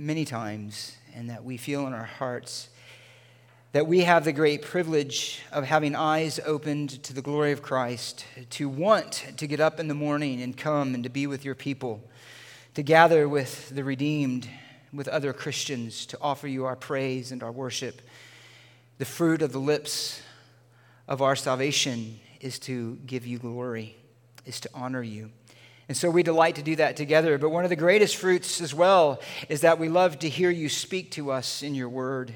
many times and that we feel in our hearts that we have the great privilege of having eyes opened to the glory of Christ, to want to get up in the morning and come and to be with your people, to gather with the redeemed, with other Christians, to offer you our praise and our worship. The fruit of the lips of our salvation is to give you glory, is to honor you. And so we delight to do that together. But one of the greatest fruits as well is that we love to hear you speak to us in your word.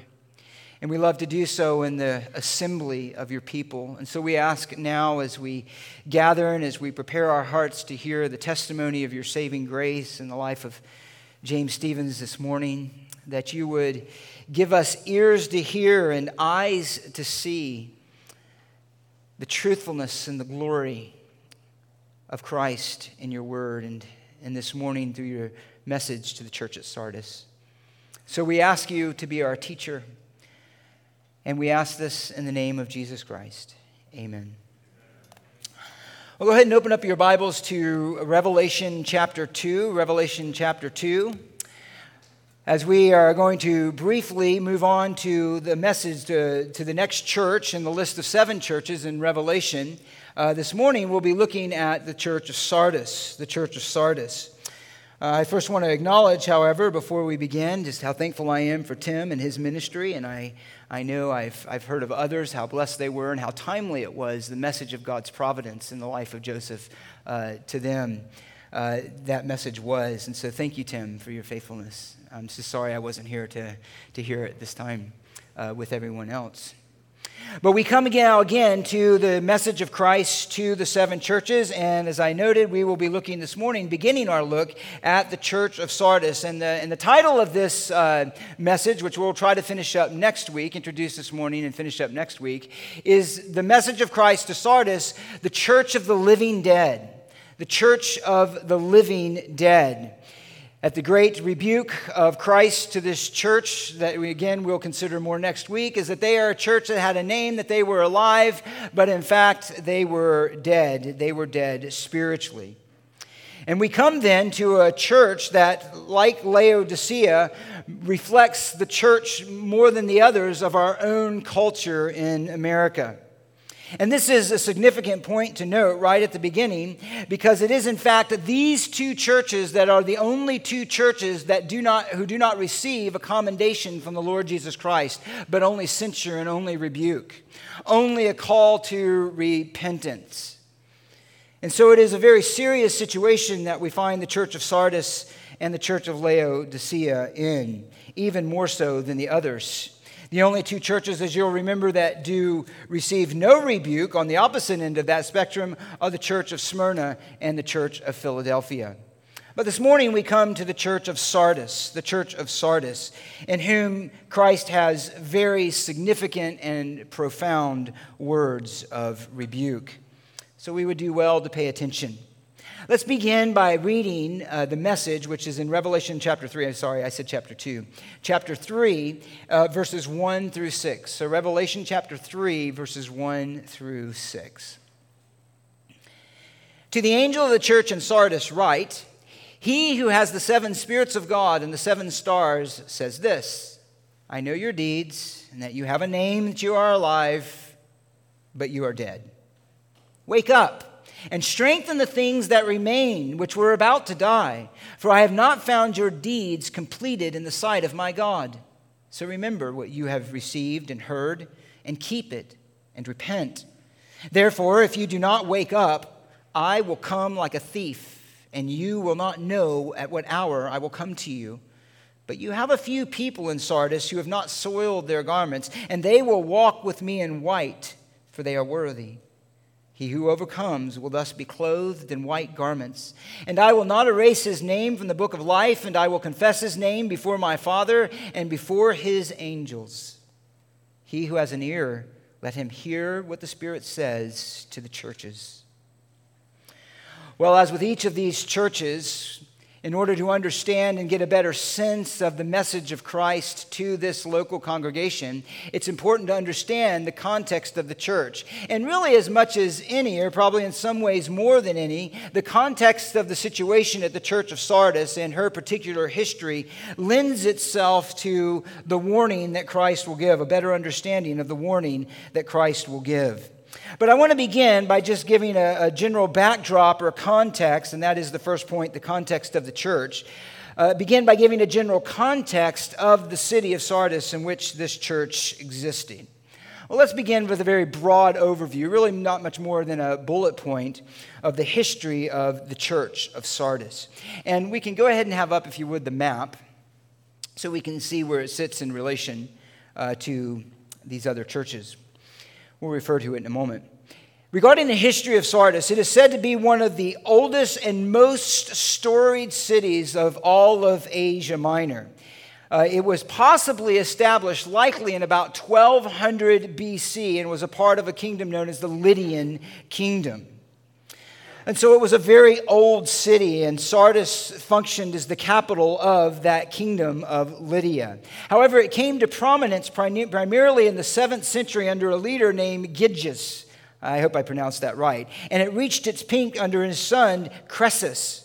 And we love to do so in the assembly of your people. And so we ask now as we gather and as we prepare our hearts to hear the testimony of your saving grace in the life of James Stevens this morning, that you would give us ears to hear and eyes to see the truthfulness and the glory of Christ in your word and, and this morning through your message to the church at Sardis. So we ask you to be our teacher. And we ask this in the name of Jesus Christ. Amen. Well, go ahead and open up your Bibles to Revelation chapter 2. Revelation chapter 2. As we are going to briefly move on to the message to, to the next church in the list of seven churches in Revelation, uh, this morning we'll be looking at the church of Sardis. The church of Sardis. Uh, I first want to acknowledge, however, before we begin, just how thankful I am for Tim and his ministry, and I I know I've, I've heard of others, how blessed they were, and how timely it was, the message of God's providence in the life of Joseph uh, to them. Uh, that message was. And so thank you, Tim, for your faithfulness. I'm so sorry I wasn't here to, to hear it this time uh, with everyone else. But we come again, again to the message of Christ to the seven churches. And as I noted, we will be looking this morning, beginning our look at the church of Sardis. And the, and the title of this uh, message, which we'll try to finish up next week, introduce this morning and finish up next week, is the message of Christ to Sardis, the church of the living dead. The church of the living dead at the great rebuke of Christ to this church that we again will consider more next week is that they are a church that had a name that they were alive, but in fact they were dead. They were dead spiritually. And we come then to a church that, like Laodicea, reflects the church more than the others of our own culture in America. And this is a significant point to note right at the beginning because it is in fact these two churches that are the only two churches that do not who do not receive a commendation from the Lord Jesus Christ, but only censure and only rebuke. Only a call to repentance. And so it is a very serious situation that we find the church of Sardis and the church of Laodicea in, even more so than the others. The only two churches, as you'll remember, that do receive no rebuke on the opposite end of that spectrum are the church of Smyrna and the church of Philadelphia. But this morning we come to the church of Sardis, the church of Sardis, in whom Christ has very significant and profound words of rebuke. So we would do well to pay attention. Let's begin by reading uh, the message, which is in Revelation chapter 3. I'm sorry, I said chapter 2. Chapter 3, uh, verses 1 through 6. So, Revelation chapter 3, verses 1 through 6. To the angel of the church in Sardis, write He who has the seven spirits of God and the seven stars says this I know your deeds, and that you have a name, that you are alive, but you are dead. Wake up and strengthen the things that remain, which were about to die. For I have not found your deeds completed in the sight of my God. So remember what you have received and heard, and keep it, and repent. Therefore, if you do not wake up, I will come like a thief, and you will not know at what hour I will come to you. But you have a few people in Sardis who have not soiled their garments, and they will walk with me in white, for they are worthy. He who overcomes will thus be clothed in white garments. And I will not erase his name from the book of life, and I will confess his name before my Father and before his angels. He who has an ear, let him hear what the Spirit says to the churches. Well, as with each of these churches, in order to understand and get a better sense of the message of Christ to this local congregation, it's important to understand the context of the church. And really, as much as any, or probably in some ways more than any, the context of the situation at the church of Sardis and her particular history lends itself to the warning that Christ will give, a better understanding of the warning that Christ will give. But I want to begin by just giving a, a general backdrop or context, and that is the first point the context of the church. Uh, begin by giving a general context of the city of Sardis in which this church existed. Well, let's begin with a very broad overview, really not much more than a bullet point of the history of the church of Sardis. And we can go ahead and have up, if you would, the map so we can see where it sits in relation uh, to these other churches. We'll refer to it in a moment. Regarding the history of Sardis, it is said to be one of the oldest and most storied cities of all of Asia Minor. Uh, it was possibly established likely in about 1200 BC and was a part of a kingdom known as the Lydian kingdom. And so it was a very old city, and Sardis functioned as the capital of that kingdom of Lydia. However, it came to prominence primarily in the 7th century under a leader named Gyges. I hope I pronounced that right. And it reached its peak under his son, Croesus.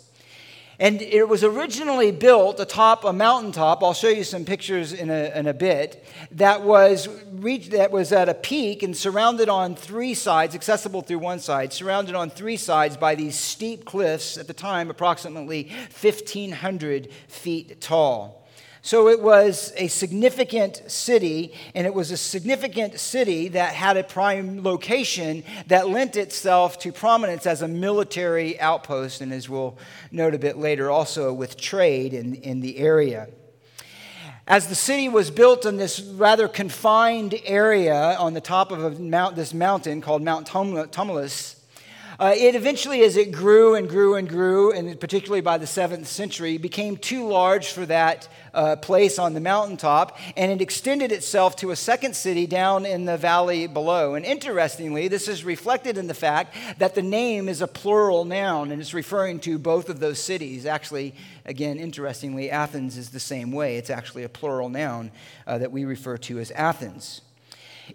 And it was originally built atop a mountaintop. I'll show you some pictures in a, in a bit. That was, reached, that was at a peak and surrounded on three sides, accessible through one side, surrounded on three sides by these steep cliffs, at the time approximately 1,500 feet tall. So it was a significant city, and it was a significant city that had a prime location that lent itself to prominence as a military outpost, and as we'll note a bit later, also with trade in, in the area. As the city was built in this rather confined area on the top of mount, this mountain called Mount Tmolus, uh, it eventually, as it grew and grew and grew, and particularly by the seventh century, became too large for that uh, place on the mountaintop, and it extended itself to a second city down in the valley below. And interestingly, this is reflected in the fact that the name is a plural noun, and it's referring to both of those cities. Actually, again, interestingly, Athens is the same way. It's actually a plural noun uh, that we refer to as Athens.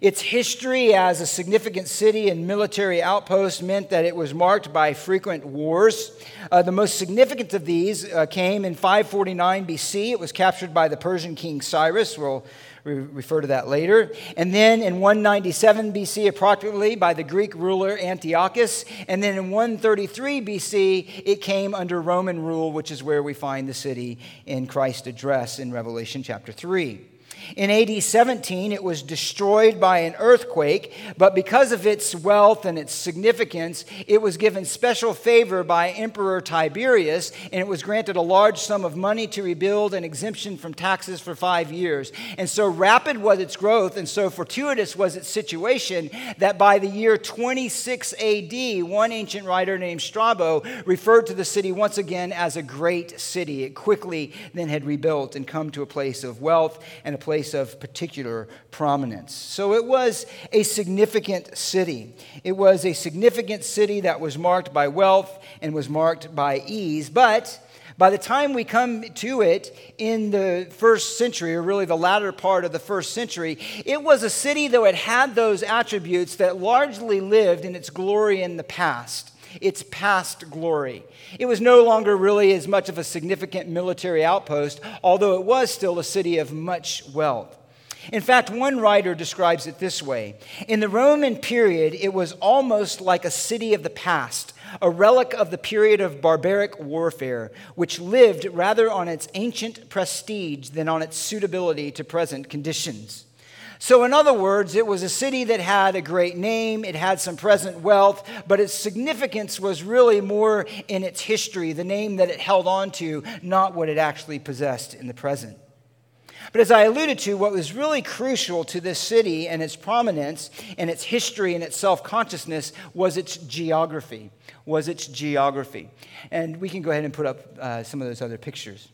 Its history as a significant city and military outpost meant that it was marked by frequent wars. Uh, the most significant of these uh, came in 549 BC. It was captured by the Persian king Cyrus. We'll re- refer to that later. And then in 197 BC, approximately, by the Greek ruler Antiochus. And then in 133 BC, it came under Roman rule, which is where we find the city in Christ's address in Revelation chapter 3. In AD 17, it was destroyed by an earthquake, but because of its wealth and its significance, it was given special favor by Emperor Tiberius, and it was granted a large sum of money to rebuild and exemption from taxes for five years. And so rapid was its growth, and so fortuitous was its situation, that by the year 26 AD, one ancient writer named Strabo referred to the city once again as a great city. It quickly then had rebuilt and come to a place of wealth and a place place of particular prominence. So it was a significant city. It was a significant city that was marked by wealth and was marked by ease. But by the time we come to it in the first century, or really the latter part of the first century, it was a city though it had those attributes that largely lived in its glory in the past its past glory. It was no longer really as much of a significant military outpost, although it was still a city of much wealth. In fact, one writer describes it this way In the Roman period, it was almost like a city of the past, a relic of the period of barbaric warfare, which lived rather on its ancient prestige than on its suitability to present conditions. So, in other words, it was a city that had a great name, it had some present wealth, but its significance was really more in its history, the name that it held on to, not what it actually possessed in the present. But as I alluded to, what was really crucial to this city and its prominence and its history and its self consciousness was its geography. Was its geography. And we can go ahead and put up uh, some of those other pictures.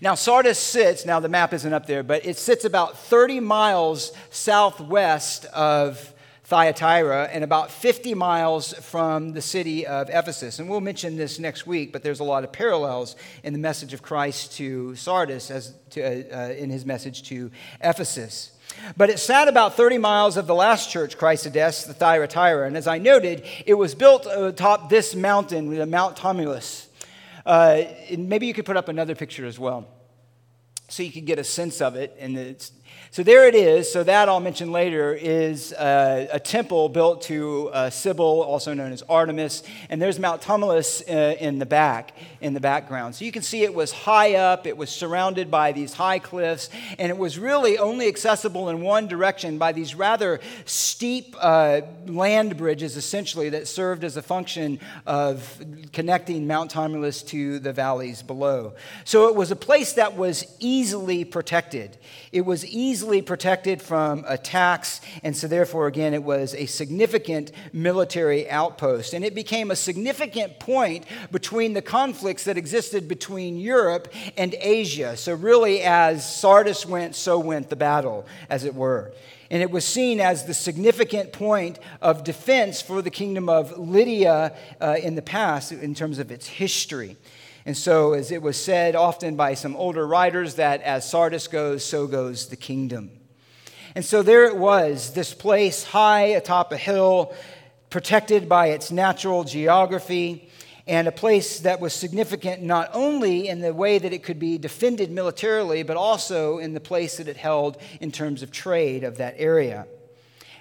Now, Sardis sits, now the map isn't up there, but it sits about 30 miles southwest of Thyatira and about 50 miles from the city of Ephesus. And we'll mention this next week, but there's a lot of parallels in the message of Christ to Sardis as to, uh, uh, in his message to Ephesus. But it sat about 30 miles of the last church addressed, the Thyatira. And as I noted, it was built atop this mountain, the Mount Tmolus. Uh, maybe you could put up another picture as well so you could get a sense of it. And it's so there it is. So that I'll mention later is uh, a temple built to uh, Cybele, also known as Artemis, and there's Mount Tmolus uh, in the back, in the background. So you can see it was high up. It was surrounded by these high cliffs, and it was really only accessible in one direction by these rather steep uh, land bridges, essentially that served as a function of connecting Mount Tmolus to the valleys below. So it was a place that was easily protected. It was easily protected from attacks, and so therefore, again, it was a significant military outpost. And it became a significant point between the conflicts that existed between Europe and Asia. So, really, as Sardis went, so went the battle, as it were. And it was seen as the significant point of defense for the kingdom of Lydia uh, in the past in terms of its history. And so, as it was said often by some older writers, that as Sardis goes, so goes the kingdom. And so there it was, this place high atop a hill, protected by its natural geography, and a place that was significant not only in the way that it could be defended militarily, but also in the place that it held in terms of trade of that area.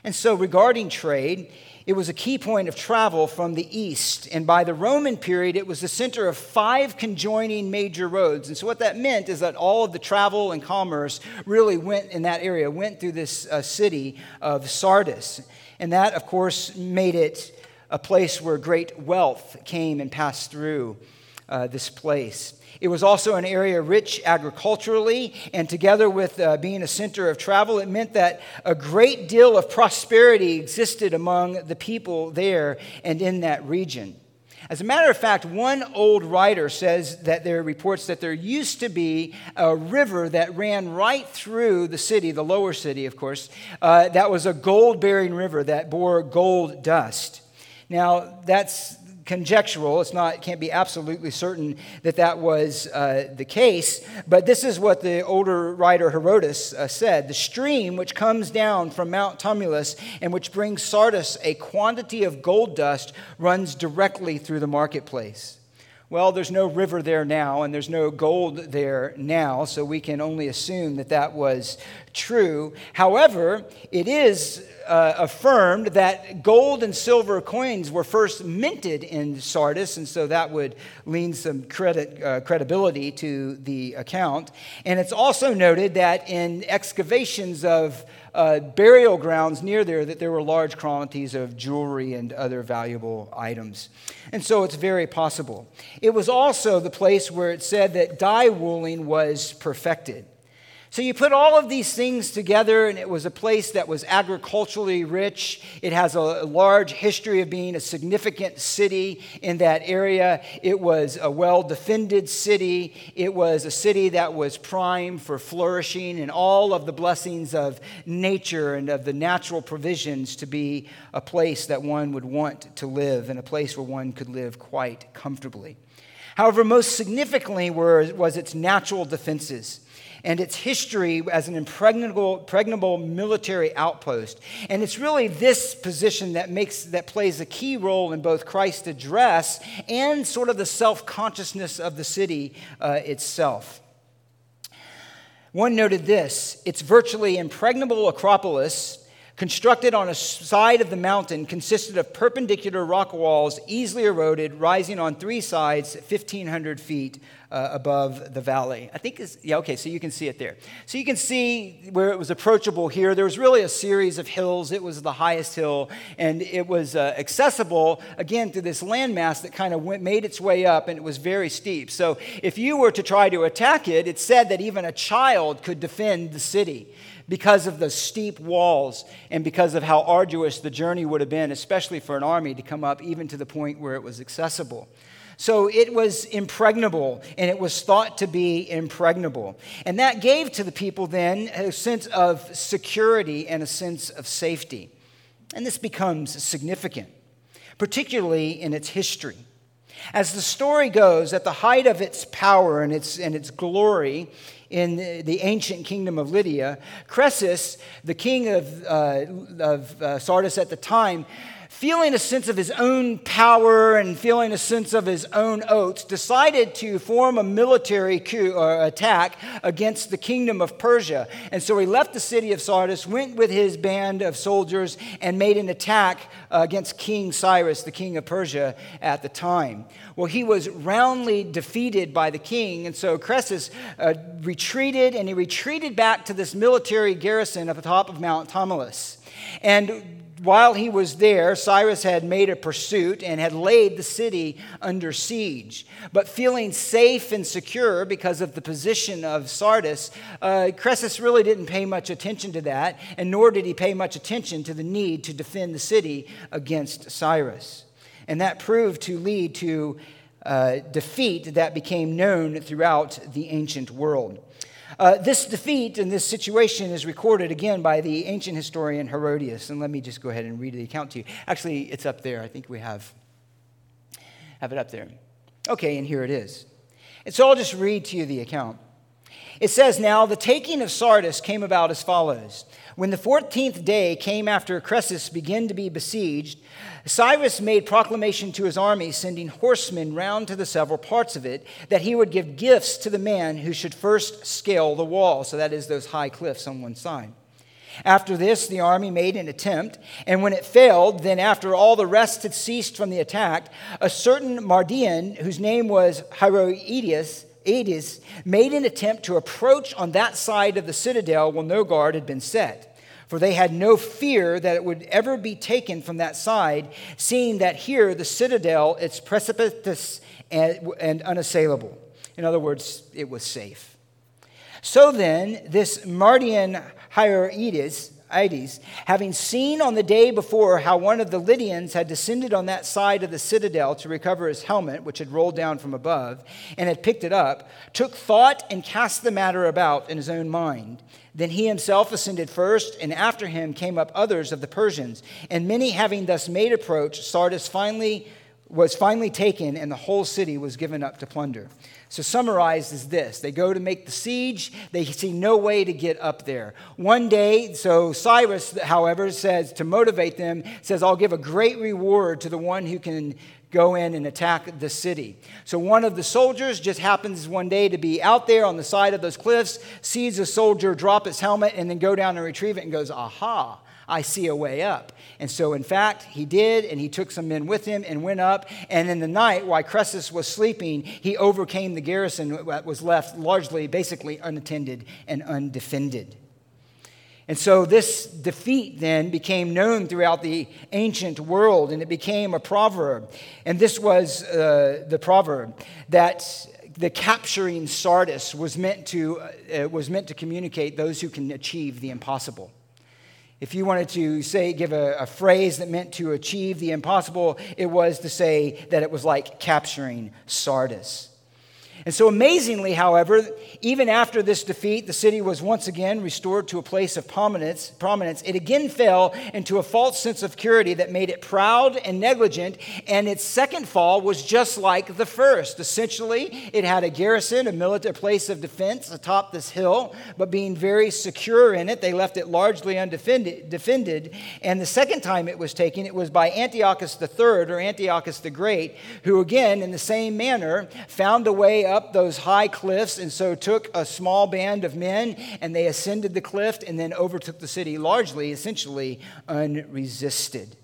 And so, regarding trade, it was a key point of travel from the east. And by the Roman period, it was the center of five conjoining major roads. And so, what that meant is that all of the travel and commerce really went in that area, went through this uh, city of Sardis. And that, of course, made it a place where great wealth came and passed through uh, this place. It was also an area rich agriculturally, and together with uh, being a center of travel, it meant that a great deal of prosperity existed among the people there and in that region. As a matter of fact, one old writer says that there reports that there used to be a river that ran right through the city, the lower city, of course, uh, that was a gold bearing river that bore gold dust. Now, that's conjectural. It's not, it can't be absolutely certain that that was uh, the case. But this is what the older writer Herodotus uh, said The stream which comes down from Mount Tmolus and which brings Sardis a quantity of gold dust runs directly through the marketplace. Well, there's no river there now, and there's no gold there now, so we can only assume that that was true. However, it is uh, affirmed that gold and silver coins were first minted in Sardis, and so that would lean some credit, uh, credibility to the account. And it's also noted that in excavations of uh, burial grounds near there that there were large quantities of jewelry and other valuable items. And so it's very possible. It was also the place where it said that dye wooling was perfected. So you put all of these things together, and it was a place that was agriculturally rich. It has a large history of being a significant city in that area. It was a well defended city. It was a city that was prime for flourishing and all of the blessings of nature and of the natural provisions to be a place that one would want to live and a place where one could live quite comfortably. However, most significantly were, was its natural defenses and its history as an impregnable, impregnable military outpost. And it's really this position that makes that plays a key role in both Christ's address and sort of the self-consciousness of the city uh, itself. One noted this: its virtually impregnable Acropolis constructed on a side of the mountain, consisted of perpendicular rock walls, easily eroded, rising on three sides, 1,500 feet uh, above the valley. I think is yeah, okay, so you can see it there. So you can see where it was approachable here. There was really a series of hills. It was the highest hill, and it was uh, accessible, again, through this landmass that kind of went, made its way up, and it was very steep. So if you were to try to attack it, it said that even a child could defend the city because of the steep walls and because of how arduous the journey would have been, especially for an army to come up even to the point where it was accessible. So it was impregnable, and it was thought to be impregnable. And that gave to the people then a sense of security and a sense of safety. And this becomes significant, particularly in its history. As the story goes, at the height of its power and its, and its glory in the, ancient kingdom of Lydia, Croesus, the king of, uh, of uh, Sardis at the time, feeling a sense of his own power and feeling a sense of his own oats, decided to form a military coup or attack against the kingdom of Persia. And so he left the city of Sardis, went with his band of soldiers, and made an attack uh, against King Cyrus, the king of Persia at the time. Well, he was roundly defeated by the king, and so Croesus uh, retreated, and he retreated back to this military garrison at the top of Mount Tmolus. And while he was there, Cyrus had made a pursuit and had laid the city under siege. But feeling safe and secure because of the position of Sardis, uh, Croesus really didn't pay much attention to that, and nor did he pay much attention to the need to defend the city against Cyrus. And that proved to lead to uh, defeat that became known throughout the ancient world. Uh, this defeat and this situation is recorded again by the ancient historian Herodotus. And let me just go ahead and read the account to you. Actually, it's up there. I think we have, have it up there. Okay, and here it is. And so I'll just read to you the account. It says, Now the taking of Sardis came about as follows. When the 14th day came after Croesus began to be besieged, Cyrus made proclamation to his army, sending horsemen round to the several parts of it, that he would give gifts to the man who should first scale the wall. So that is those high cliffs on one side. After this, the army made an attempt, and when it failed, then after all the rest had ceased from the attack, a certain Mardian, whose name was Hyroeades, Aedes, made an attempt to approach on that side of the citadel while no guard had been set for they had no fear that it would ever be taken from that side, seeing that here the citadel is precipitous and, and unassailable. In other words, it was safe. So then, this Mardian Hyroeades, Having seen on the day before how one of the Lydians had descended on that side of the citadel to recover his helmet, which had rolled down from above, and had picked it up, took thought and cast the matter about in his own mind. Then he himself ascended first, and after him came up others of the Persians. And many having thus made approach, Sardis finally was finally taken, and the whole city was given up to plunder. So, summarized is this they go to make the siege, they see no way to get up there. One day, so Cyrus, however, says to motivate them, says, I'll give a great reward to the one who can go in and attack the city. So one of the soldiers just happens one day to be out there on the side of those cliffs, sees a soldier drop his helmet, and then go down and retrieve it and goes, Aha, I see a way up. And so, in fact, he did, and he took some men with him and went up. And in the night, while Croesus was sleeping, he overcame the garrison that was left largely, basically unattended and undefended. And so this defeat then became known throughout the ancient world, and it became a proverb. And this was uh, the proverb that the capturing Sardis was meant to, uh, was meant to communicate those who can achieve the impossible. If you wanted to say, give a, a phrase that meant to achieve the impossible, it was to say that it was like capturing Sardis. And so, amazingly, however, even after this defeat, the city was once again restored to a place of prominence. prominence. It again fell into a false sense of security that made it proud and negligent, and its second fall was just like the first. Essentially, it had a garrison, a military place of defense atop this hill, but being very secure in it, they left it largely undefended. Defended. And the second time it was taken, it was by Antiochus III or Antiochus the Great, who again, in the same manner, found a way up those high cliffs and so took a small band of men and they ascended the cliff and then overtook the city largely, essentially unresisted.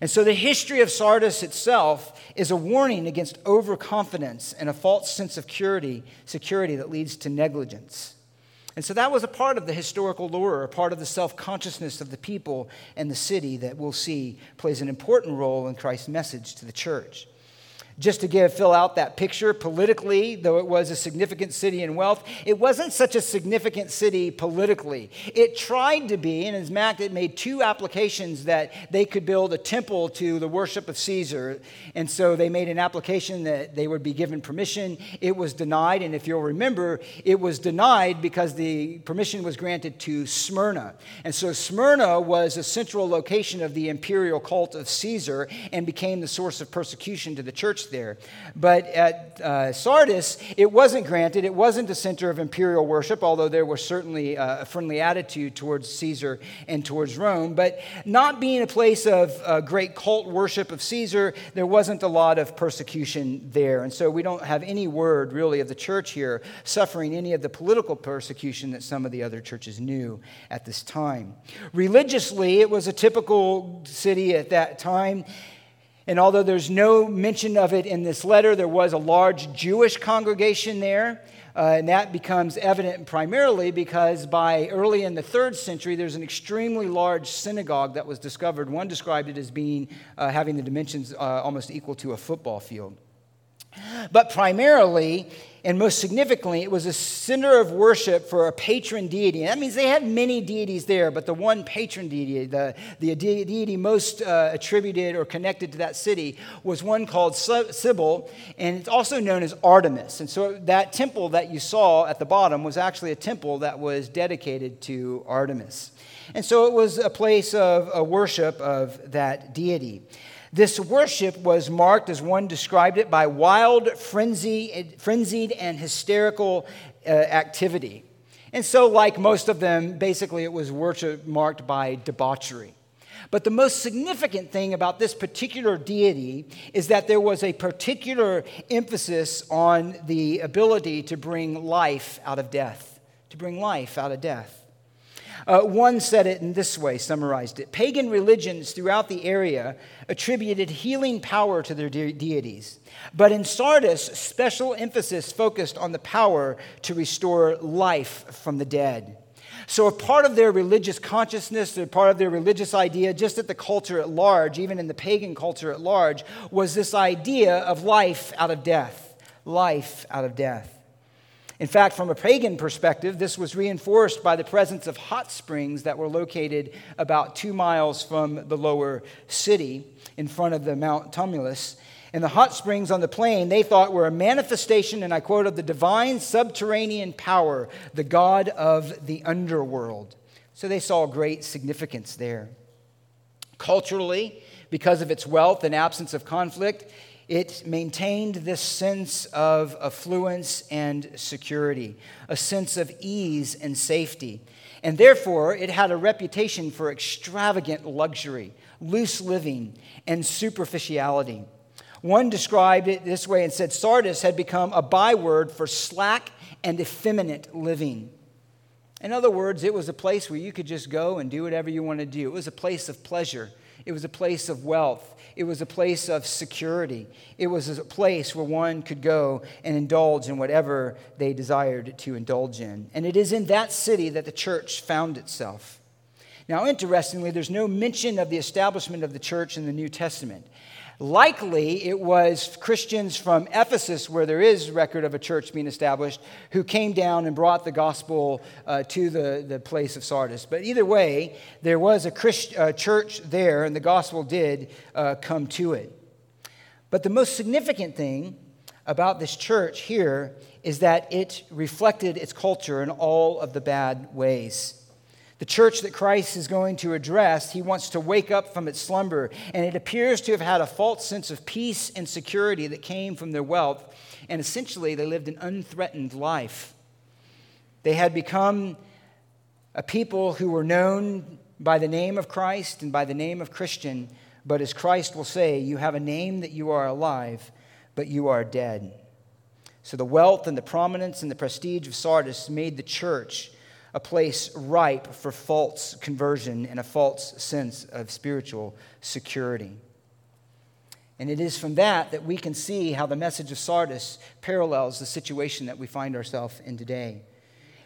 And so the history of Sardis itself is a warning against overconfidence and a false sense of security, security that leads to negligence. And so that was a part of the historical lore, a part of the self consciousness of the people and the city that we'll see plays an important role in Christ's message to the church. Just to give fill out that picture politically though it was a significant city in wealth it wasn't such a significant city politically. It tried to be and as mac it made two applications that they could build a temple to the worship of caesar. And so they made an application that they would be given permission. It was denied and if you'll remember it was denied because the permission was granted to smyrna. And so smyrna was a central location of the imperial cult of caesar and became the source of persecution to the church there. But at uh, Sardis, it wasn't granted. It wasn't a center of imperial worship, although there was certainly a friendly attitude towards Caesar and towards Rome. But not being a place of uh, great cult worship of Caesar, there wasn't a lot of persecution there. And so we don't have any word really of the church here suffering any of the political persecution that some of the other churches knew at this time. Religiously, it was a typical city at that time. And although there's no mention of it in this letter, there was a large Jewish congregation there. Uh, and that becomes evident primarily because by early in the third century, there's an extremely large synagogue that was discovered. One described it as being uh, having the dimensions uh, almost equal to a football field. But primarily, and most significantly, it was a center of worship for a patron deity. And that means they had many deities there, but the one patron deity, the, the deity most uh, attributed or connected to that city, was one called Cybele, and it's also known as Artemis. And so that temple that you saw at the bottom was actually a temple that was dedicated to Artemis. And so it was a place of a worship of that deity. This worship was marked, as one described it, by wild, frenzy, frenzied, and hysterical uh, activity. And so, like most of them, basically it was worship marked by debauchery. But the most significant thing about this particular deity is that there was a particular emphasis on the ability to bring life out of death, to bring life out of death. Uh, one said it in this way, summarized it Pagan religions throughout the area attributed healing power to their de- deities. But in Sardis, special emphasis focused on the power to restore life from the dead. So, a part of their religious consciousness, a part of their religious idea, just at the culture at large, even in the pagan culture at large, was this idea of life out of death. Life out of death. In fact, from a pagan perspective, this was reinforced by the presence of hot springs that were located about two miles from the lower city in front of the Mount Tmolus. And the hot springs on the plain they thought were a manifestation, and I quote, of the divine subterranean power, the God of the underworld. So they saw great significance there. Culturally, because of its wealth and absence of conflict, it maintained this sense of affluence and security, a sense of ease and safety. And therefore, it had a reputation for extravagant luxury, loose living, and superficiality. One described it this way and said Sardis had become a byword for slack and effeminate living. In other words, it was a place where you could just go and do whatever you want to do. It was a place of pleasure, it was a place of wealth, it was a place of security. It was a place where one could go and indulge in whatever they desired to indulge in. And it is in that city that the church found itself. Now, interestingly, there's no mention of the establishment of the church in the New Testament. Likely, it was Christians from Ephesus, where there is record of a church being established, who came down and brought the gospel uh, to the, the place of Sardis. But either way, there was a Christ, uh, church there, and the gospel did uh, come to it. But the most significant thing about this church here is that it reflected its culture in all of the bad ways. The church that Christ is going to address, he wants to wake up from its slumber. And it appears to have had a false sense of peace and security that came from their wealth. And essentially, they lived an unthreatened life. They had become a people who were known by the name of Christ and by the name of Christian. But as Christ will say, you have a name that you are alive, but you are dead. So the wealth and the prominence and the prestige of Sardis made the church a place ripe for false conversion and a false sense of spiritual security. And it is from that that we can see how the message of Sardis parallels the situation that we find ourselves in today.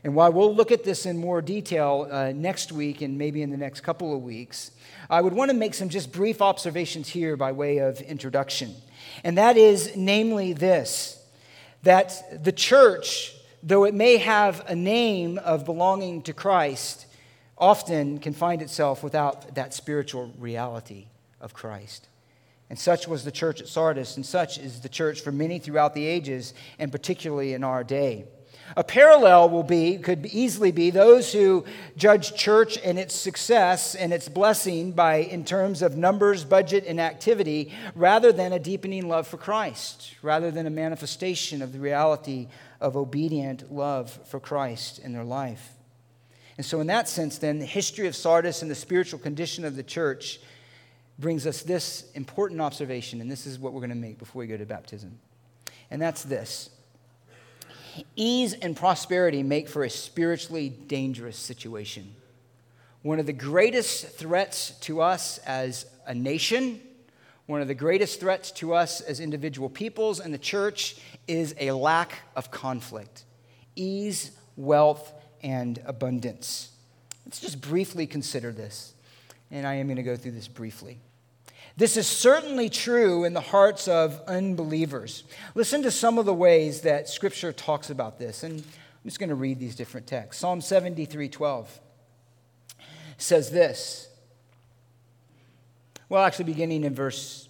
And while we'll look at this in more detail uh, next week and maybe in the next couple of weeks, I would want to make some just brief observations here by way of introduction. And that is, namely, this that the church, though it may have a name of belonging to Christ, often can find itself without that spiritual reality of Christ. And such was the church at Sardis, and such is the church for many throughout the ages, and particularly in our day. A parallel will be, could easily be those who judge church and its success and its blessing by in terms of numbers, budget, and activity, rather than a deepening love for Christ, rather than a manifestation of the reality of obedient love for Christ in their life. And so, in that sense, then, the history of Sardis and the spiritual condition of the church brings us this important observation, and this is what we're going to make before we go to baptism. And that's this Ease and prosperity make for a spiritually dangerous situation. One of the greatest threats to us as a nation, one of the greatest threats to us as individual peoples and the church is a lack of conflict, ease, wealth, and abundance. Let's just briefly consider this. And I am going to go through this briefly. This is certainly true in the hearts of unbelievers. Listen to some of the ways that Scripture talks about this. And I'm just going to read these different texts. Psalm 73 12 says this. Well, actually, beginning in verse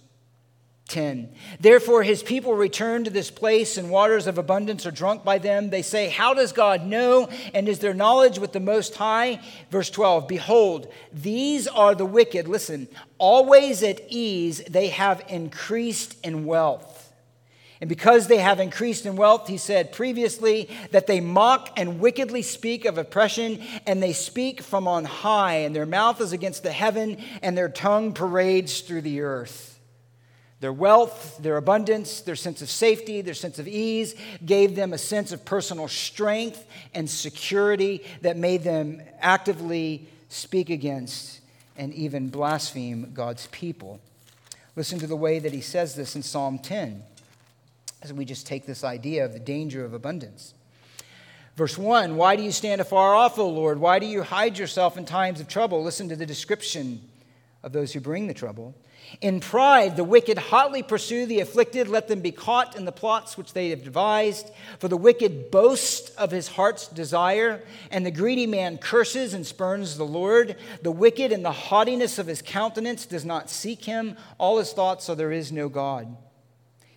10. Therefore, his people return to this place, and waters of abundance are drunk by them. They say, How does God know? And is there knowledge with the Most High? Verse 12 Behold, these are the wicked. Listen, always at ease, they have increased in wealth. And because they have increased in wealth, he said previously that they mock and wickedly speak of oppression, and they speak from on high, and their mouth is against the heaven, and their tongue parades through the earth. Their wealth, their abundance, their sense of safety, their sense of ease gave them a sense of personal strength and security that made them actively speak against and even blaspheme God's people. Listen to the way that he says this in Psalm 10 as we just take this idea of the danger of abundance. Verse 1 Why do you stand afar off, O Lord? Why do you hide yourself in times of trouble? Listen to the description of those who bring the trouble. In pride, the wicked hotly pursue the afflicted. Let them be caught in the plots which they have devised. For the wicked boasts of his heart's desire, and the greedy man curses and spurns the Lord. The wicked, in the haughtiness of his countenance, does not seek him. All his thoughts are there is no God.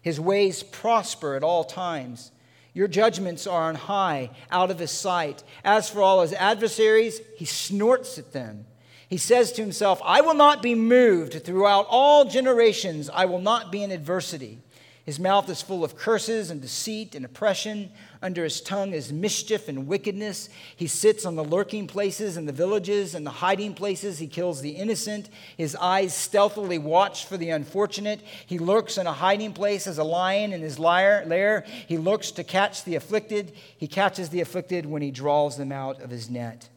His ways prosper at all times. Your judgments are on high, out of his sight. As for all his adversaries, he snorts at them. He says to himself, I will not be moved throughout all generations. I will not be in adversity. His mouth is full of curses and deceit and oppression. Under his tongue is mischief and wickedness. He sits on the lurking places in the villages and the hiding places. He kills the innocent. His eyes stealthily watch for the unfortunate. He lurks in a hiding place as a lion in his lair. He looks to catch the afflicted. He catches the afflicted when he draws them out of his net.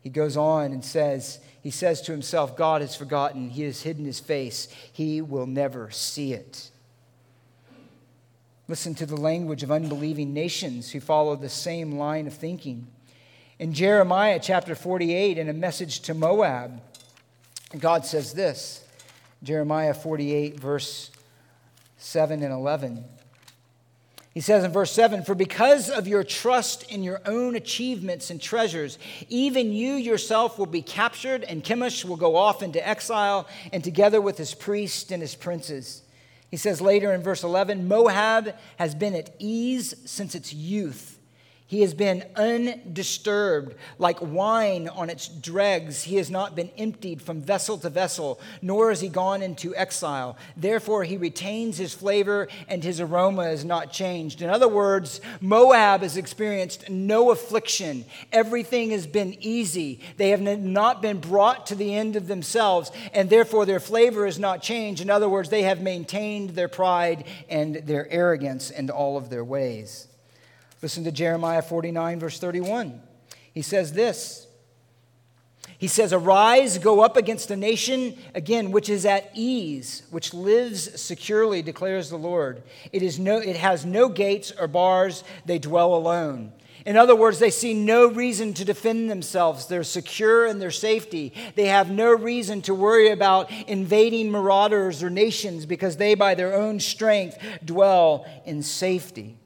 He goes on and says, he says to himself, God has forgotten. He has hidden his face. He will never see it. Listen to the language of unbelieving nations who follow the same line of thinking. In Jeremiah chapter 48, in a message to Moab, God says this Jeremiah 48, verse 7 and 11. He says in verse 7 For because of your trust in your own achievements and treasures, even you yourself will be captured, and Chemosh will go off into exile, and together with his priests and his princes. He says later in verse 11 Moab has been at ease since its youth. He has been undisturbed, like wine on its dregs. He has not been emptied from vessel to vessel, nor has he gone into exile. Therefore, he retains his flavor, and his aroma is not changed. In other words, Moab has experienced no affliction. Everything has been easy. They have not been brought to the end of themselves, and therefore their flavor is not changed. In other words, they have maintained their pride and their arrogance and all of their ways. Listen to Jeremiah 49, verse 31. He says this. He says, Arise, go up against a nation, again, which is at ease, which lives securely, declares the Lord. It, is no, it has no gates or bars, they dwell alone. In other words, they see no reason to defend themselves. They're secure in their safety. They have no reason to worry about invading marauders or nations because they, by their own strength, dwell in safety.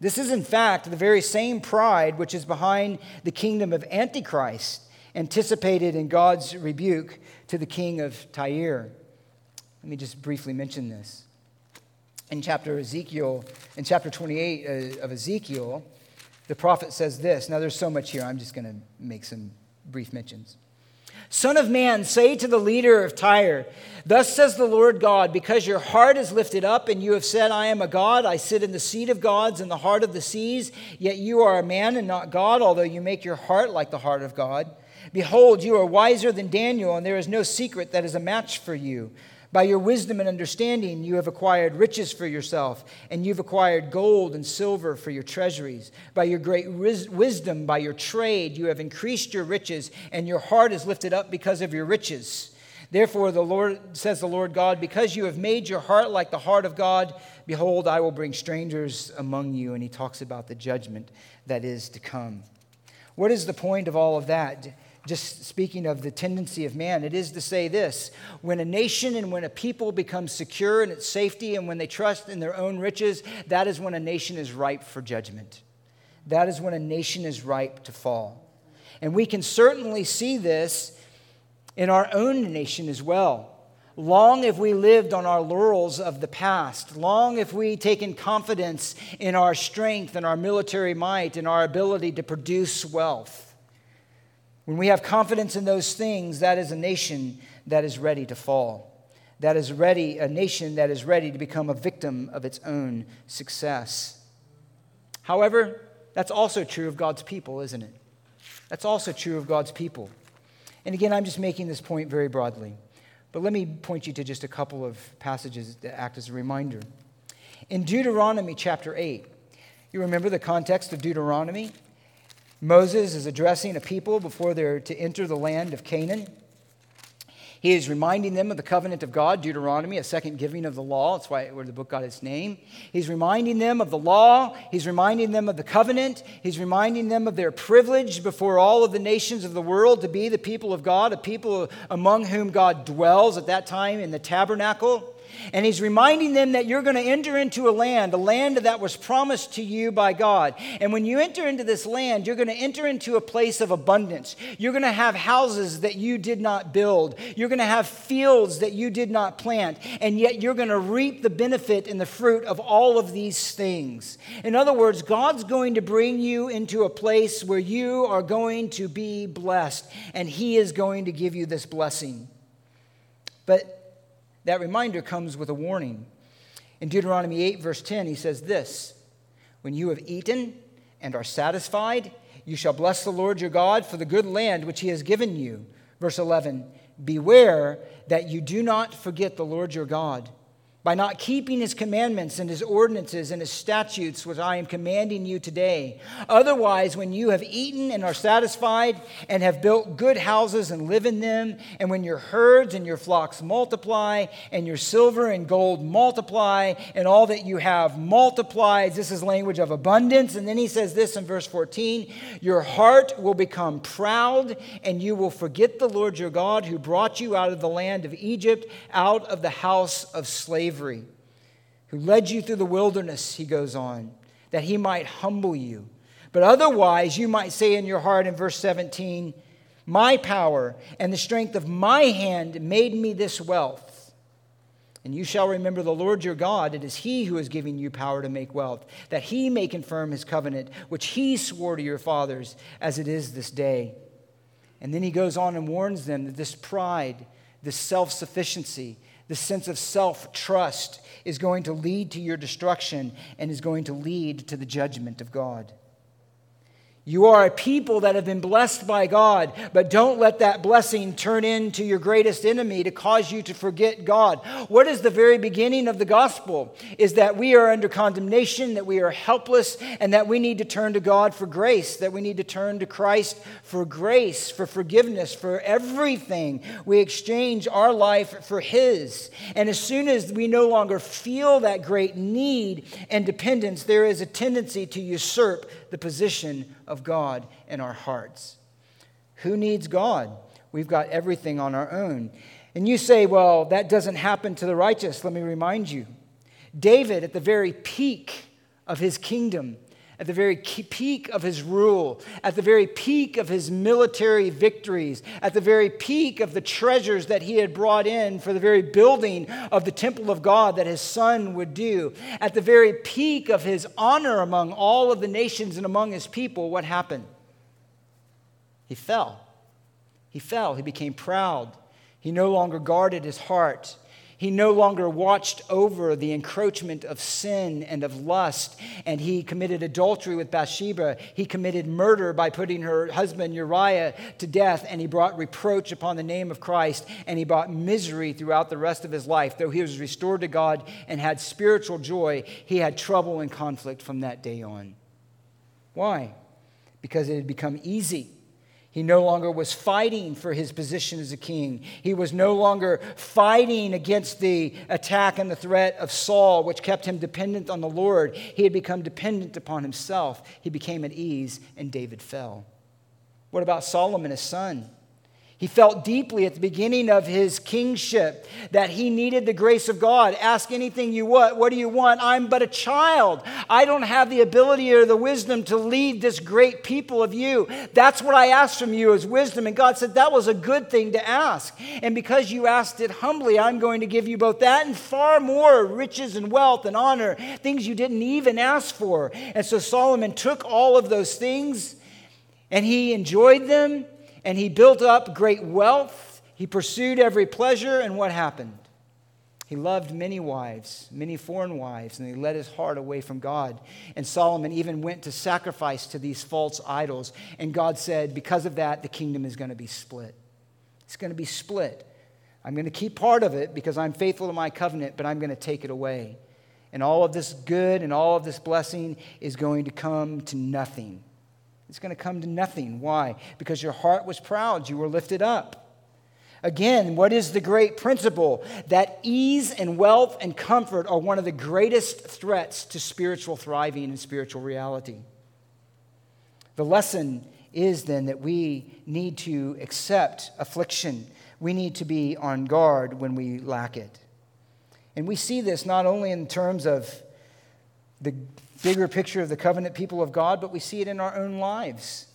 This is, in fact, the very same pride which is behind the kingdom of Antichrist, anticipated in God's rebuke to the king of Tyre. Let me just briefly mention this. In chapter Ezekiel, in chapter 28 uh, of Ezekiel, the prophet says this. Now, there's so much here, I'm just going to make some brief mentions. Son of man, say to the leader of Tyre, Thus says the Lord God, because your heart is lifted up, and you have said, I am a God, I sit in the seat of gods in the heart of the seas, yet you are a man and not God, although you make your heart like the heart of God. Behold, you are wiser than Daniel, and there is no secret that is a match for you. By your wisdom and understanding, you have acquired riches for yourself, and you've acquired gold and silver for your treasuries. By your great wisdom, by your trade, you have increased your riches, and your heart is lifted up because of your riches. Therefore, the Lord says the Lord God, because you have made your heart like the heart of God, behold, I will bring strangers among you. And he talks about the judgment that is to come. What is the point of all of that? Just speaking of the tendency of man, it is to say this when a nation and when a people become secure in its safety and when they trust in their own riches, that is when a nation is ripe for judgment. That is when a nation is ripe to fall. And we can certainly see this in our own nation as well. Long have we lived on our laurels of the past. Long have we taken confidence in our strength and our military might and our ability to produce wealth. When we have confidence in those things, that is a nation that is ready to fall. That is ready, a nation that is ready to become a victim of its own success. However, that's also true of God's people, isn't it? That's also true of God's people. And again, I'm just making this point very broadly. But let me point you to just a couple of passages that act as a reminder. In Deuteronomy chapter 8, you remember the context of Deuteronomy? Moses is addressing a people before they're to enter the land of Canaan. He is reminding them of the covenant of God, Deuteronomy, a second giving of the law. That's why where the book got its name. He's reminding them of the law. He's reminding them of the covenant. He's reminding them of their privilege before all of the nations of the world to be the people of God, a people among whom God dwells at that time in the tabernacle. And he's reminding them that you're going to enter into a land, a land that was promised to you by God. And when you enter into this land, you're going to enter into a place of abundance. You're going to have houses that you did not build. You're going to have fields that you did not plant. And yet you're going to reap the benefit and the fruit of all of these things. In other words, God's going to bring you into a place where you are going to be blessed. And he is going to give you this blessing. But that reminder comes with a warning. In Deuteronomy 8, verse 10, he says this When you have eaten and are satisfied, you shall bless the Lord your God for the good land which he has given you. Verse 11 Beware that you do not forget the Lord your God by not keeping his commandments and his ordinances and his statutes, which I am commanding you today. Otherwise, when you have eaten and are satisfied, and have built good houses and live in them, and when your herds and your flocks multiply, and your silver and gold multiply, and all that you have multiplies, this is language of abundance. And then he says this in verse 14 Your heart will become proud, and you will forget the Lord your God who brought you out of the land of Egypt, out of the house of slavery slavery, who led you through the wilderness, he goes on, that he might humble you. But otherwise, you might say in your heart in verse 17, My power and the strength of my hand made me this wealth. And you shall remember the Lord your God. It is he who is giving you power to make wealth, that he may confirm his covenant, which he swore to your fathers, as it is this day. And then he goes on and warns them that this pride, this self sufficiency, the sense of self trust is going to lead to your destruction and is going to lead to the judgment of God. You are a people that have been blessed by God, but don't let that blessing turn into your greatest enemy to cause you to forget God. What is the very beginning of the gospel? Is that we are under condemnation, that we are helpless, and that we need to turn to God for grace, that we need to turn to Christ for grace, for forgiveness, for everything. We exchange our life for His. And as soon as we no longer feel that great need and dependence, there is a tendency to usurp the position of God in our hearts. Who needs God? We've got everything on our own. And you say, well, that doesn't happen to the righteous. Let me remind you. David, at the very peak of his kingdom, at the very peak of his rule, at the very peak of his military victories, at the very peak of the treasures that he had brought in for the very building of the temple of God that his son would do, at the very peak of his honor among all of the nations and among his people, what happened? He fell. He fell. He became proud. He no longer guarded his heart. He no longer watched over the encroachment of sin and of lust, and he committed adultery with Bathsheba. He committed murder by putting her husband Uriah to death, and he brought reproach upon the name of Christ, and he brought misery throughout the rest of his life. Though he was restored to God and had spiritual joy, he had trouble and conflict from that day on. Why? Because it had become easy he no longer was fighting for his position as a king. He was no longer fighting against the attack and the threat of Saul, which kept him dependent on the Lord. He had become dependent upon himself. He became at ease, and David fell. What about Solomon, his son? He felt deeply at the beginning of his kingship that he needed the grace of God. Ask anything you want. What do you want? I'm but a child. I don't have the ability or the wisdom to lead this great people of you. That's what I asked from you as wisdom. And God said that was a good thing to ask. And because you asked it humbly, I'm going to give you both that and far more riches and wealth and honor, things you didn't even ask for. And so Solomon took all of those things and he enjoyed them and he built up great wealth. He pursued every pleasure, and what happened? He loved many wives, many foreign wives, and he led his heart away from God. And Solomon even went to sacrifice to these false idols. And God said, because of that, the kingdom is going to be split. It's going to be split. I'm going to keep part of it because I'm faithful to my covenant, but I'm going to take it away. And all of this good and all of this blessing is going to come to nothing. It's going to come to nothing. Why? Because your heart was proud, you were lifted up. Again, what is the great principle? That ease and wealth and comfort are one of the greatest threats to spiritual thriving and spiritual reality. The lesson is then that we need to accept affliction. We need to be on guard when we lack it. And we see this not only in terms of the bigger picture of the covenant people of God, but we see it in our own lives.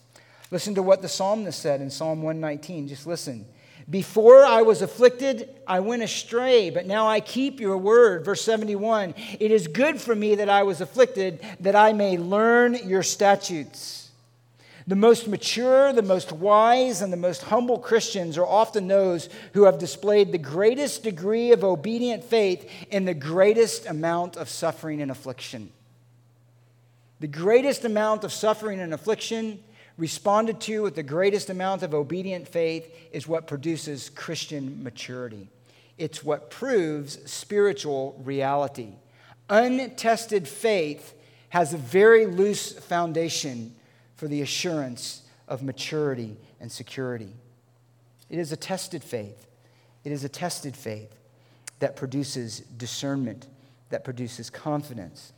Listen to what the psalmist said in Psalm 119. Just listen. Before I was afflicted, I went astray, but now I keep your word. Verse 71 It is good for me that I was afflicted, that I may learn your statutes. The most mature, the most wise, and the most humble Christians are often those who have displayed the greatest degree of obedient faith in the greatest amount of suffering and affliction. The greatest amount of suffering and affliction responded to with the greatest amount of obedient faith is what produces Christian maturity. It's what proves spiritual reality. Untested faith has a very loose foundation for the assurance of maturity and security. It is a tested faith. It is a tested faith that produces discernment, that produces confidence.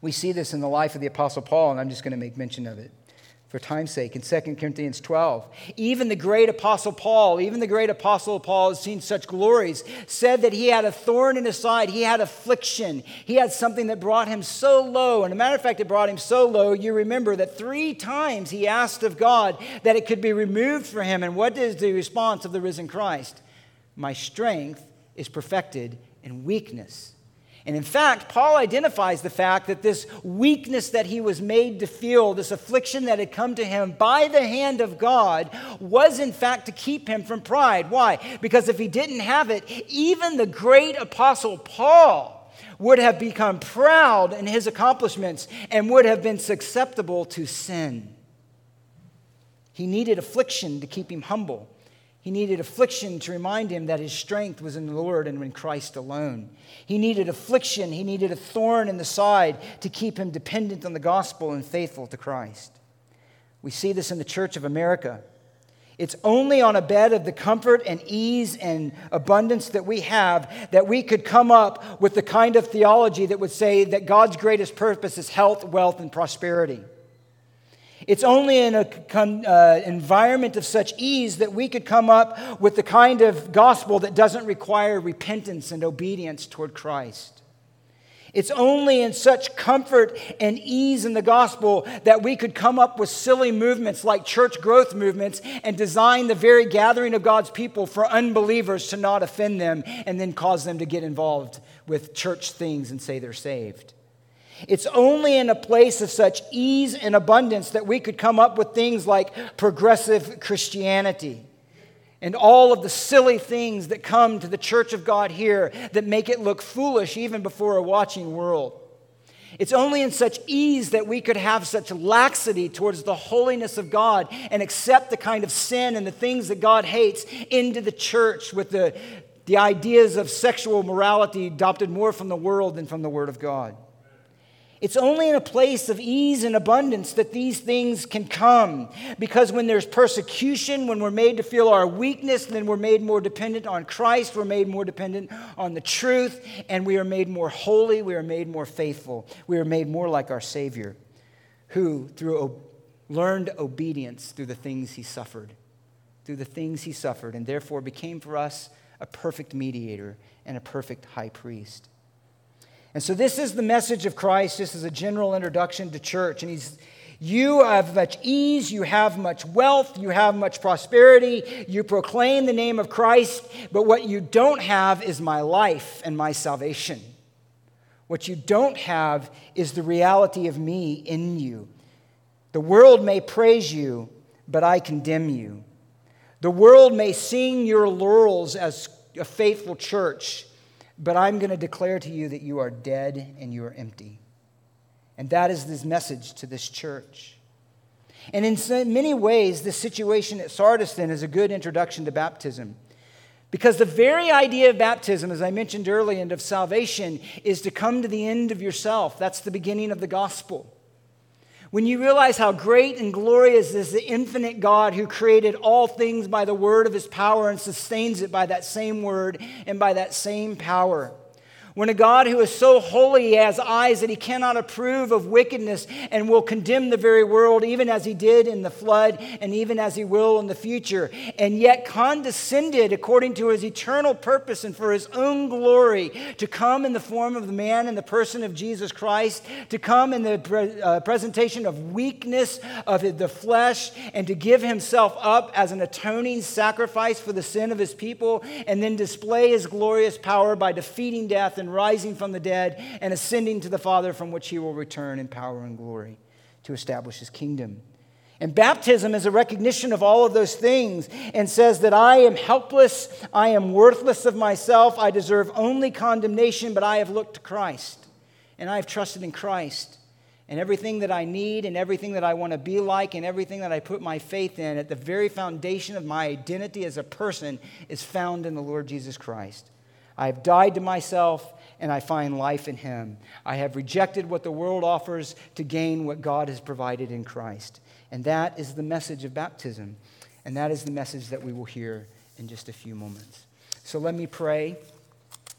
We see this in the life of the Apostle Paul, and I'm just going to make mention of it for time's sake in 2 Corinthians 12. Even the great apostle Paul, even the great apostle Paul has seen such glories, said that he had a thorn in his side, he had affliction, he had something that brought him so low. And a matter of fact, it brought him so low, you remember that three times he asked of God that it could be removed for him. And what is the response of the risen Christ? My strength is perfected in weakness. And in fact, Paul identifies the fact that this weakness that he was made to feel, this affliction that had come to him by the hand of God, was in fact to keep him from pride. Why? Because if he didn't have it, even the great apostle Paul would have become proud in his accomplishments and would have been susceptible to sin. He needed affliction to keep him humble. He needed affliction to remind him that his strength was in the Lord and in Christ alone. He needed affliction, he needed a thorn in the side to keep him dependent on the gospel and faithful to Christ. We see this in the Church of America. It's only on a bed of the comfort and ease and abundance that we have that we could come up with the kind of theology that would say that God's greatest purpose is health, wealth, and prosperity. It's only in an uh, environment of such ease that we could come up with the kind of gospel that doesn't require repentance and obedience toward Christ. It's only in such comfort and ease in the gospel that we could come up with silly movements like church growth movements and design the very gathering of God's people for unbelievers to not offend them and then cause them to get involved with church things and say they're saved. It's only in a place of such ease and abundance that we could come up with things like progressive Christianity and all of the silly things that come to the church of God here that make it look foolish even before a watching world. It's only in such ease that we could have such laxity towards the holiness of God and accept the kind of sin and the things that God hates into the church with the, the ideas of sexual morality adopted more from the world than from the Word of God. It's only in a place of ease and abundance that these things can come. Because when there's persecution, when we're made to feel our weakness, then we're made more dependent on Christ, we're made more dependent on the truth, and we are made more holy, we are made more faithful, we are made more like our Savior, who, through learned obedience through the things he suffered, through the things he suffered, and therefore became for us a perfect mediator and a perfect high priest. And so, this is the message of Christ. This is a general introduction to church. And he's, you have much ease, you have much wealth, you have much prosperity, you proclaim the name of Christ, but what you don't have is my life and my salvation. What you don't have is the reality of me in you. The world may praise you, but I condemn you. The world may sing your laurels as a faithful church, but I'm going to declare to you that you are dead and you are empty. And that is this message to this church. And in many ways, this situation at Sardis then is a good introduction to baptism. Because the very idea of baptism, as I mentioned earlier, and of salvation, is to come to the end of yourself. That's the beginning of the gospel. When you realize how great and glorious is the infinite God who created all things by the word of his power and sustains it by that same word and by that same power. When a God who is so holy has eyes that he cannot approve of wickedness and will condemn the very world, even as he did in the flood and even as he will in the future, and yet condescended according to his eternal purpose and for his own glory to come in the form of the man in the person of Jesus Christ, to come in the pre- uh, presentation of weakness of the flesh, and to give himself up as an atoning sacrifice for the sin of his people, and then display his glorious power by defeating death and and rising from the dead and ascending to the Father from which he will return in power and glory to establish his kingdom. And baptism is a recognition of all of those things and says that I am helpless, I am worthless of myself, I deserve only condemnation, but I have looked to Christ and I have trusted in Christ. And everything that I need and everything that I want to be like and everything that I put my faith in at the very foundation of my identity as a person is found in the Lord Jesus Christ. I have died to myself and I find life in him. I have rejected what the world offers to gain what God has provided in Christ. And that is the message of baptism. And that is the message that we will hear in just a few moments. So let me pray,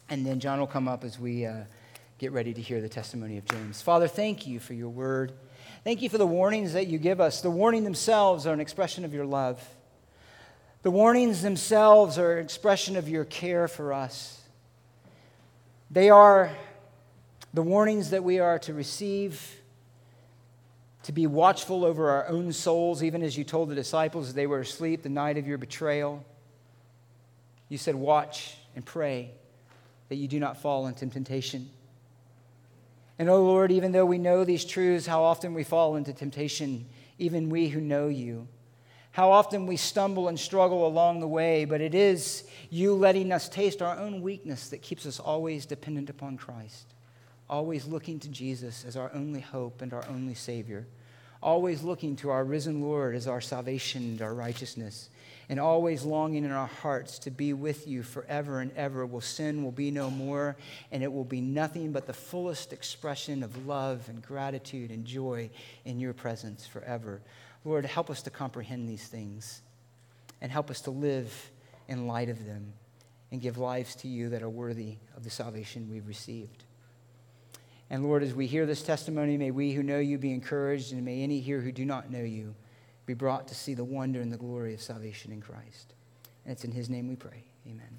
and then John will come up as we uh, get ready to hear the testimony of James. Father, thank you for your word. Thank you for the warnings that you give us. The warnings themselves are an expression of your love. The warnings themselves are an expression of your care for us. They are the warnings that we are to receive, to be watchful over our own souls, even as you told the disciples they were asleep the night of your betrayal. You said, Watch and pray that you do not fall into temptation. And, oh Lord, even though we know these truths, how often we fall into temptation, even we who know you. How often we stumble and struggle along the way, but it is you letting us taste our own weakness that keeps us always dependent upon Christ, always looking to Jesus as our only hope and our only Savior, always looking to our risen Lord as our salvation and our righteousness, and always longing in our hearts to be with you forever and ever. Will sin will be no more, and it will be nothing but the fullest expression of love and gratitude and joy in your presence forever. Lord, help us to comprehend these things and help us to live in light of them and give lives to you that are worthy of the salvation we've received. And Lord, as we hear this testimony, may we who know you be encouraged, and may any here who do not know you be brought to see the wonder and the glory of salvation in Christ. And it's in his name we pray. Amen.